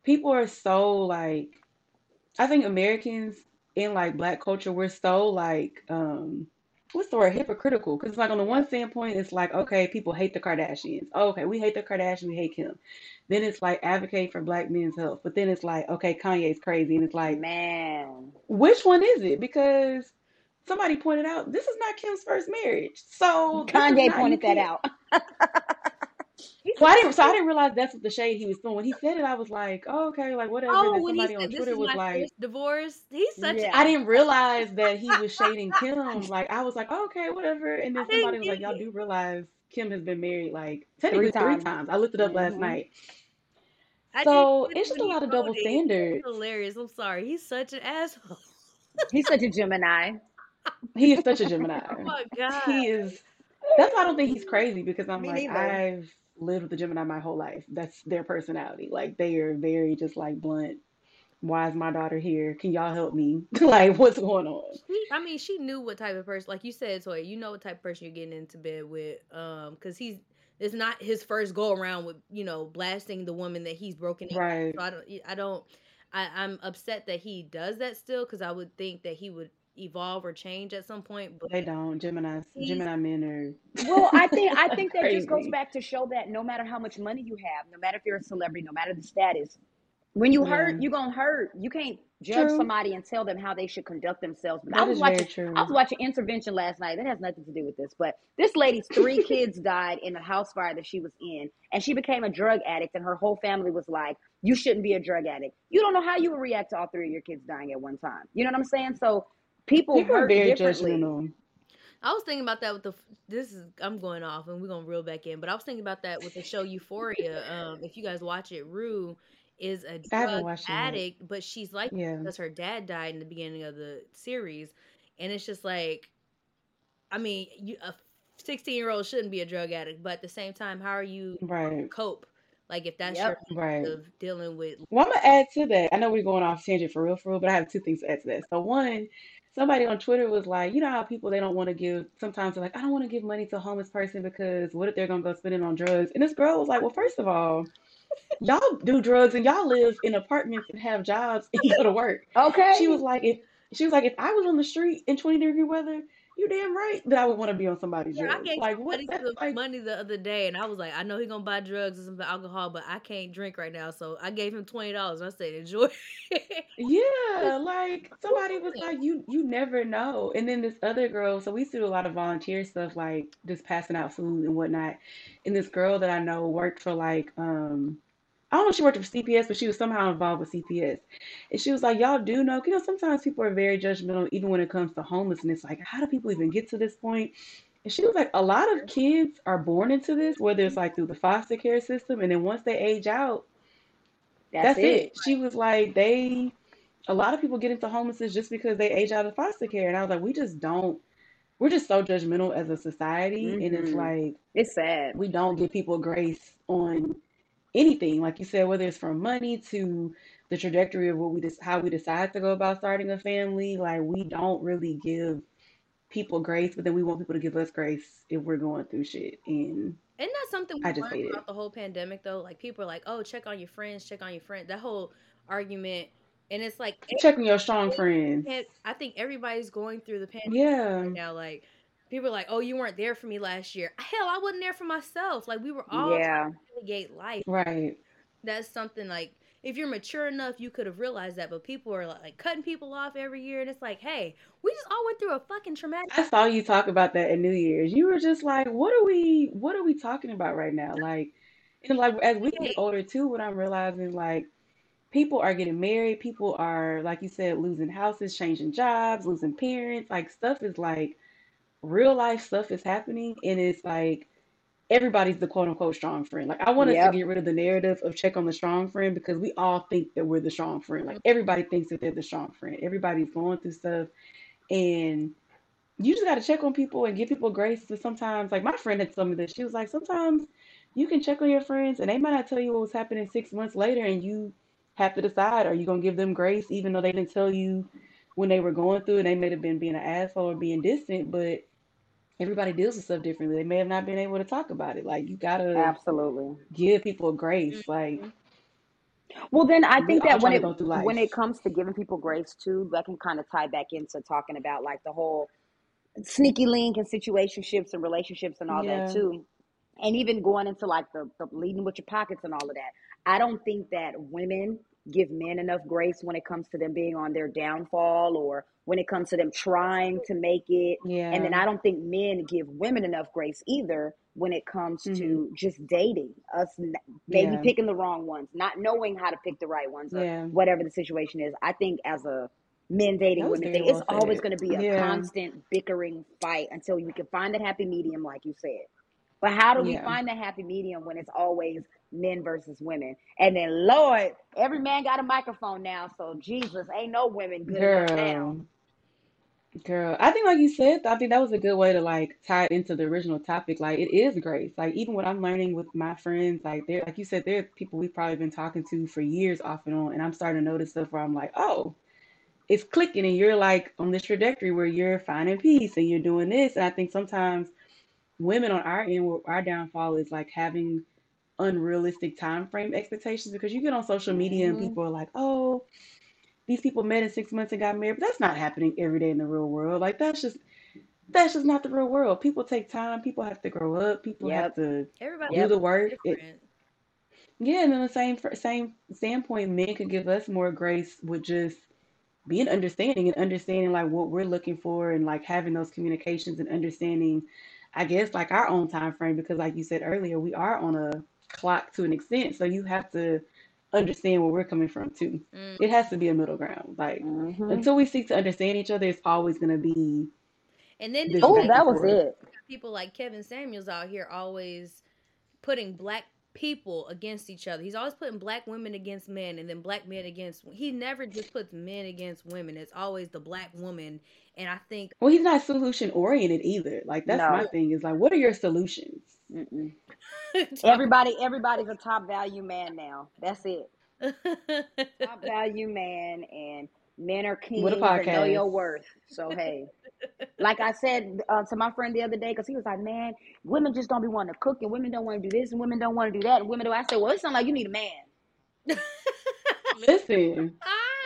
people are so like I think Americans in like black culture, we're so like um what's the word? Hypocritical. Because it's like on the one standpoint it's like okay people hate the Kardashians. Oh, okay we hate the Kardashians we hate Kim. Then it's like advocate for black men's health. But then it's like okay Kanye's crazy. And it's like Man, which one is it? Because somebody pointed out this is not Kim's first marriage. So Kanye pointed that out. Well I didn't so I didn't realize that's what the shade he was throwing when he said it I was like oh, okay like whatever Oh, when he somebody on said this Twitter was like divorce, he's such a Yeah. I didn't realize that he was shading Kim. Like I was like, oh, okay, whatever. And then somebody was like, y'all do realize Kim has been married like Three technically three times. times. I looked it up last hmm night. I So it's just a lot of double it. Standards. hilarious. I'm sorry. He's such an asshole. He's such a Gemini. He is such a Gemini. Oh my god. He is. That's why I don't think he's crazy because I'm Me like neither. I've lived with a Gemini my whole life. That's their personality. Like they are very just like blunt. Why is my daughter here? Can y'all help me? Like what's going on? I mean, she knew what type of person, like you said, Toy. You know what type of person you're getting into bed with, um, because he's it's not his first go around with you know blasting the woman that he's broken in. Right. So I don't, I don't, I, I'm upset that he does that still, because I would think that he would evolve or change at some point. But They don't. Gemini Gemini men are Well, I think I think that just goes back to show that no matter how much money you have, no matter if you're a celebrity, no matter the status, When you Yeah. hurt, you're gonna hurt. You can't judge True. somebody and tell them how they should conduct themselves. But I was is very watching true. I was watching intervention last night. That has nothing to do with this, but this lady's three kids died in a house fire that she was in, and she became a drug addict, and her whole family was like, "You shouldn't be a drug addict." You don't know how you would react to all three of your kids dying at one time. You know what I'm saying? So people, People are very differently. judgmental. I was thinking about that with the. This is I'm going off and we're gonna reel back in, but I was thinking about that with the show Euphoria. Um, if you guys watch it, Rue is a drug watched it addict, but she's like Yeah. because her dad died in the beginning of the series, and it's just like, I mean, you a 16 year old shouldn't be a drug addict, but at the same time, how are you Right. cope? Like if that's Yep. your Right. of dealing with Well, I'm gonna add to that. I know we're going off tangent for real, for real, but I have two things to add to that. So one, somebody on Twitter was like, you know how people they don't want to give. Sometimes they're like, I don't want to give money to a homeless person because what if they're gonna go spend it on drugs? And this girl was like, well, first of all, y'all do drugs and y'all live in apartments and have jobs and go to work. Okay. She was like, if she was like, if I was on the street in 20 degree weather, you damn right that I would want to be on somebody's Yeah, I gave Like somebody some like money the other day, and I was like, I know he gonna buy drugs and some alcohol, but I can't drink right now, so I gave him twenty dollars. I said, enjoy. Yeah, like somebody was like, you you never know. And then this other girl, so we used to do a lot of volunteer stuff, like just passing out food and whatnot. And this girl that I know worked for like um I don't know if she worked for CPS, but she was somehow involved with CPS. And she was like, Y'all do know, you know, sometimes people are very judgmental even when it comes to homelessness. Like, how do people even get to this point? And she was like, a lot of kids are born into this, whether it's like through the foster care system, and then once they age out, That's, that's it. She was like, they, a lot of people get into homelessness just because they age out of foster care. And I was like, we just don't, we're just so judgmental as a society. And it's Mhm. like, It's sad. we don't give people grace on anything. Like you said, whether it's from money to the trajectory of what we just, how we decide to go about starting a family. Like, we don't really give people grace, but then we want people to give us grace if we're going through shit. And Isn't that something we I just learned it. the whole pandemic though? Like people are like, "Oh, check on your friends, check on your friends." That whole argument, and it's like, checking your strong friends. I think everybody's going through the pandemic Yeah. right now. Like people are like, "Oh, you weren't there for me last year." Hell, I wasn't there for myself. Like we were all Yeah. trying to navigate life. Right. That's something like if you're mature enough, you could have realized that. But people are like cutting people off every year, and it's like, hey, we just all went through a fucking traumatic. I saw you talk about that at New Year's. You were just like, "What are we? What are we talking about right now?" Like, and like as we get older too, what I'm realizing, like, people are getting married. People are, like you said, losing houses, changing jobs, losing parents. Like, stuff is like real life stuff is happening, and it's like everybody's the quote unquote strong friend. Like, I want us to get rid of the narrative of check on the strong friend because we all think that we're the strong friend. Like, everybody thinks that they're the strong friend. Everybody's going through stuff, and you just got to check on people and give people grace. To sometimes, like my friend had told me this. She was like, sometimes you can check on your friends, and they might not tell you what was happening six months later, and you have to decide: are you gonna give them grace, even though they didn't tell you when they were going through, and they may have been being an asshole or being distant, but everybody deals with stuff differently. They may have not been able to talk about it. Like you gotta Absolutely. give people grace. Like mm-hmm. Well, then I think that when it when it comes to giving people grace too, that can kind of tie back into talking about like the whole sneaky link and situationships and relationships and all Yeah. that too, and even going into like the, the leading with your pockets and all of that. I don't think that women give men enough grace when it comes to them being on their downfall or when it comes to them trying to make it. And then I don't think men give women enough grace either when it comes hmm to just dating us, maybe Yeah. picking the wrong ones, not knowing how to pick the right ones, or Yeah. whatever the situation is. I think as a men dating women thing, it's always going to be a Yeah. constant bickering fight until we can find that happy medium, like you said. But how do we Yeah. find that happy medium when it's always men versus women? And then, Lord, every man got a microphone now, so Jesus, ain't no women good enough now. Girl. Girl, I think like you said, I think that was a good way to like tie it into the original topic. Like it is grace. Like even what I'm learning with my friends, like they're like you said, they're people we've probably been talking to for years off and on, and I'm starting to notice stuff where I'm like, oh, it's clicking, and you're like on this trajectory where you're finding peace and you're doing this. And I think sometimes women on our end, our downfall is like having unrealistic time frame expectations because you get on social media and hmm people are like, oh these people met in six months and got married, but that's not happening every day in the real world. Like that's just that's just not the real world. People take time. People have to grow up. People have to Everybody do the work. It. Yeah, and then the same same standpoint, men could give us more grace with just being understanding and understanding like what we're looking for and like having those communications and understanding, I guess, like our own time frame because like you said earlier, we are on a clock to an extent. So you have to understand where we're coming from too. Mm. It has to be a middle ground. Like hmm until we seek to understand each other, it's always gonna be And then Oh, that was it. people like Kevin Samuels out here always putting black people against each other. He's always putting black women against men and then black men against he never just puts men against women. It's always the black woman. And I think Well, he's not solution oriented either. Like that's my thing is like, what are your solutions? Everybody, everybody's a top value man now. That's it. about Top value man, and men are What a kings and know your worth. So hey, like I said uh, to my friend the other day, because he was like, "Man, women just don't be wanting to cook, and women don't want to do this, and women don't want to do that, and women do." I said, "Well, it sounds like you need a man." Listen,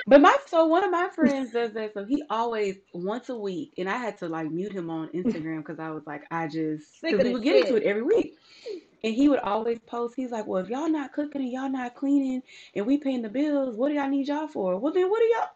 but my so one of my friends does that. So he always once a week, and I had to like mute him on Instagram because I was like, I just because of we would get into it every week, and he would always post. He's like, well, if y'all not cooking and y'all not cleaning and we paying the bills, what do y'all need y'all for? Well, then what do y'all?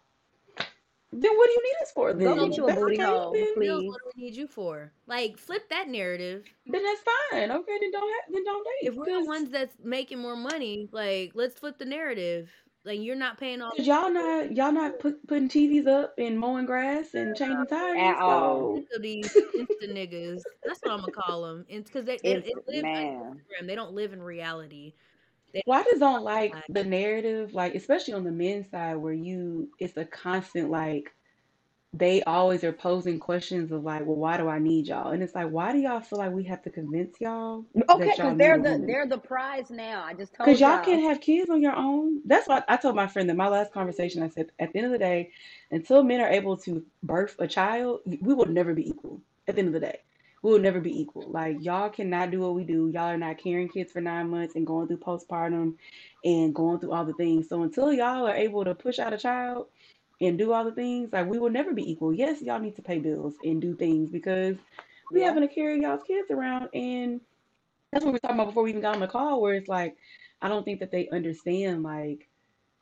Then what do you need us for? Go Then get you a the booty case, hole, then Bills, please. what do we need you for? Like flip that narrative. then that's fine. Okay, then don't have, then don't date. If we're the ones that's making more money, like let's flip the narrative. Like you're not paying all Cause y'all not y'all not put, putting TVs up and mowing grass and changing At tires. all. So sick of these Insta niggas. That's what I'm gonna call them. It's because they, they, It's they live on. Instagram. They don't live in reality. Well, I just don't like the narrative, like especially on the men's side, where you it's a constant like they always are posing questions of like, well, why do I need y'all? And it's like, why do y'all feel like we have to convince y'all Okay, because they're the woman? they're the prize now. I just Because told y'all y'all. can't have kids on your own. That's what I told my friend that my last conversation. I said, at the end of the day, until men are able to birth a child, we will never be equal. At the end of the day, we will never be equal. Like y'all cannot do what we do. Y'all are not carrying kids for nine months and going through postpartum and going through all the things. So until y'all are able to push out a child and do all the things, like we will never be equal. Yes, y'all need to pay bills and do things because we Yeah. having to carry y'all's kids around and that's what we were talking about before we even got on the call, where it's like, I don't think that they understand, like,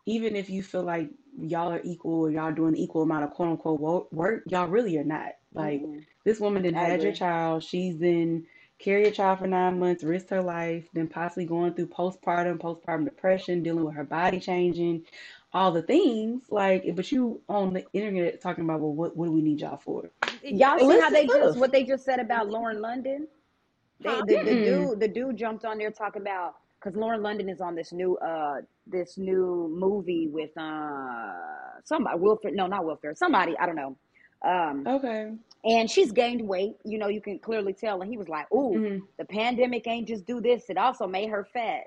even if you feel like y'all are equal or y'all doing equal amount of quote unquote work, y'all really are not. Like, Mm-mm. this woman then had your child, she's then carried a child for nine months, risked her life, then possibly going through postpartum, postpartum depression, dealing with her body changing, all the things. Like, but you on the internet talking about, well, what, what do we need y'all for? Y'all see how they just what they just said about Lauren London? They Huh? the, the Mm-mm. dude the dude jumped on there talking about because Lauren London is on this new uh this new movie with uh somebody Wilfred no not Wilfred somebody I don't know um Okay. and she's gained weight you know you can clearly tell and he was like ooh hmm the pandemic ain't just do this it also made her fat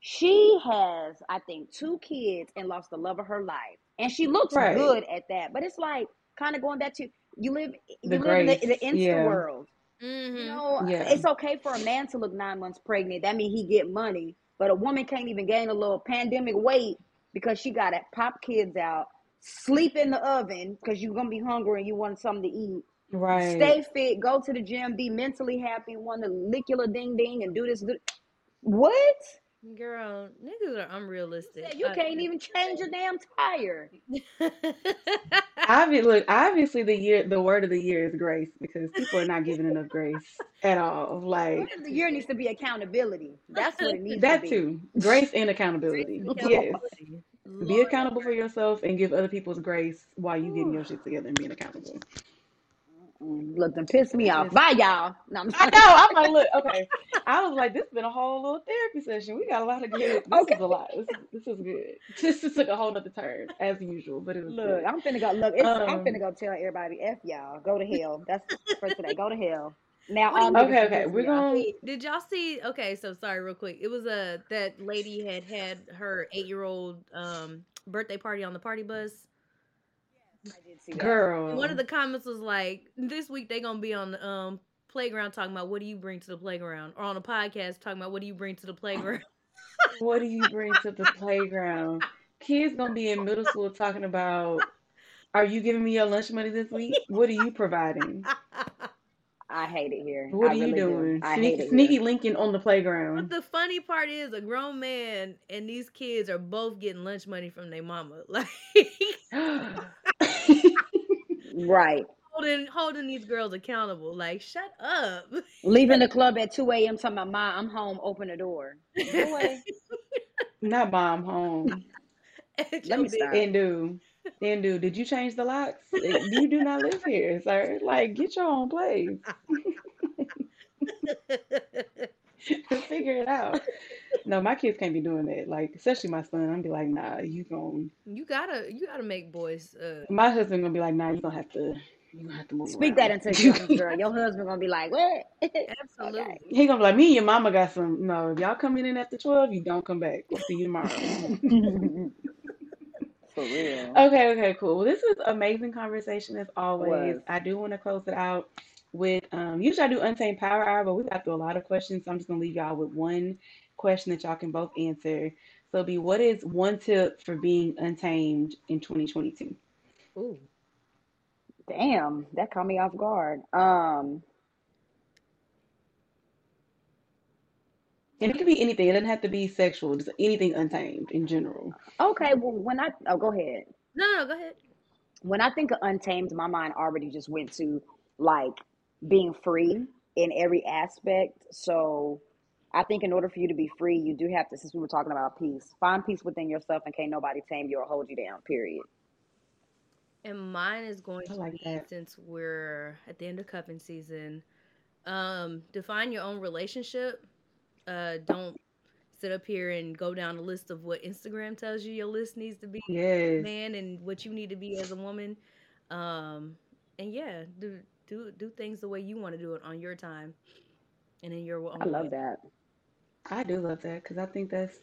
she has I think two kids and lost the love of her life and she looks Right. good at that but it's like kind of going back to you live The you live in the, the insta Yeah. world you Mm-hmm. know, Yeah. it's okay for a man to look nine months pregnant. That means he get money. But a woman can't even gain a little pandemic weight because she got to pop kids out, sleep in the oven because you're gonna be hungry and you want something to eat. Right. Stay fit, go to the gym, be mentally happy, want to lick your little ding ding and do this. Do... What? Girl, niggas are unrealistic. You I- can't even change a damn tire. Obvi- look, obviously the year the word of the year is grace because people are not giving enough grace at all. Like Word of the year needs to be accountability. That's what it needs to that be. too. Grace and accountability. Yes. Accountability. Be accountable for yourself and give other people's grace while you getting your shit together and being accountable. Look, them piss me off. Bye, y'all. No, I'm I know. I'm like, look, okay. I was like, this has been a whole little therapy session. We got a lot of good. This Okay. is a lot. This is, this is good. This just took a whole nother turn as usual, but it was Look, good. I'm finna go. Look, it's, I'm Um, finna go tell everybody, f y'all, go to hell. That's for today. Go to hell. Now What do you- Okay, okay. We're me off. going Wait, did y'all see? Okay, so sorry, real quick. It was a that lady had had her eight year old um birthday party on the party bus. I did see that. girl. One of the comments was like, "This week they gonna be on the um playground talking about what do you bring to the playground, or on a podcast talking about what do you bring to the playground." What do you bring to the playground? Kids gonna be in middle school talking about, are you giving me your lunch money this week? What are you providing? I I hate it here. What I are you really do. doing? I hate Sneaky, it here. linking on the playground. But playground. the funny part is, a grown man and these kids are both getting lunch money from their mama, like Right. holding holding these girls accountable. Like, shut up. Leaving the club at 2 a.m. talking about, Ma, I'm home, open the door. Boy, Not bomb home. Let me big- stop. And do. And do. Did you change the locks? You do not live here, sir. Like, get your own place. Figure it out. No, my kids can't be doing that. Like, especially my son. I'm be like, nah, you gon' you gotta you gotta make boys. Uh, My husband gonna be like, nah, you gonna have to. You gonna have to move Speak that around. into existence, girl. Your husband gonna be like, what? absolutely. He gonna be like, me and your mama got some. No, if y'all coming in after twelve, you don't come back. We'll see you tomorrow. For real. Okay, okay, cool. Well, this was amazing conversation as always. Was. I do want to close it out with um usually I do Untamed Power Hour, but we got through a lot of questions, so I'm just gonna leave y'all with one question that y'all can both answer. So be what is one tip for being untamed in 2022? Ooh. Damn, that caught me off guard. Um, And it could be anything. It doesn't have to be sexual, just anything untamed in general. okay, well, when I, oh, go ahead. No, no, no, go ahead. When I think of untamed, my mind already just went to like being free in every aspect. So I think in order for you to be free, you do have to, since we were talking about peace, find peace within yourself and can't nobody tame you or hold you down, period. And mine is going to like be that. since we're at the end of cuffing season. Um, define your own relationship. Uh, don't sit up here and go down the list of what Instagram tells you your list needs to be, Yes. man, and what you need to be as a woman. Um, and yeah, do do do things the way you want to do it on your time, and in your own I love way. that. I do love that because I think that's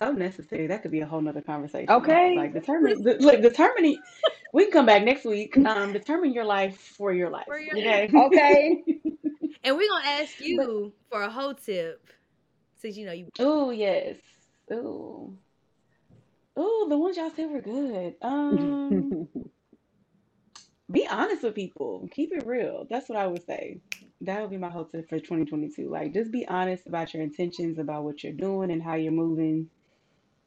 so necessary. That could be a whole nother conversation. Okay. Like determine, like determining. We can come back next week. Um, determine your life for your life. For your okay. Okay. And we're gonna ask you for a whole tip, since you know you. Oh yes. Ooh. Ooh, the ones y'all said were good. Um, be honest with people. Keep it real. That's what I would say. That would be my hope for 2022. Like, just be honest about your intentions, about what you're doing and how you're moving.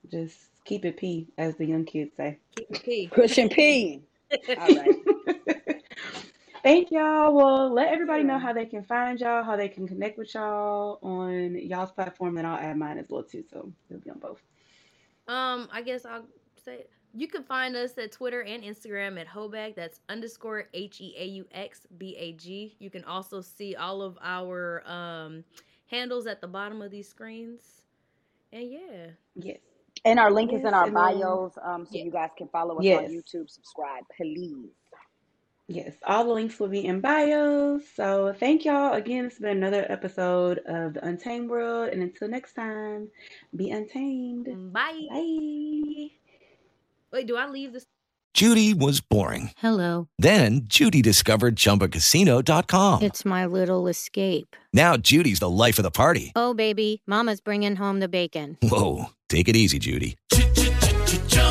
Just keep it P, as the young kids say. Keep it P. Pushing P. All right. Thank y'all. Well, let everybody know how they can find y'all, how they can connect with y'all on y'all's platform, and I'll add mine as well too. So it'll be on both. Um, I guess I'll say you can find us at Twitter and Instagram at Heauxbag. That's underscore H E A U X B A G. You can also see all of our um handles at the bottom of these screens. And yeah, Yes. And our link is in our bios, um, so Yeah. you guys can follow us Yes. on YouTube. Subscribe, please. Yes, all the links will be in bios. So thank y'all again. It's been another episode of the Untamed World, and until next time, be untamed. bye. Bye. Wait, do I leave this? Judy was boring. Hello. Then Judy discovered ChumbaCasino.com. It's my little escape. Now Judy's the life of the party. Oh, baby, Mama's bringing home the bacon. Whoa, take it easy, Judy.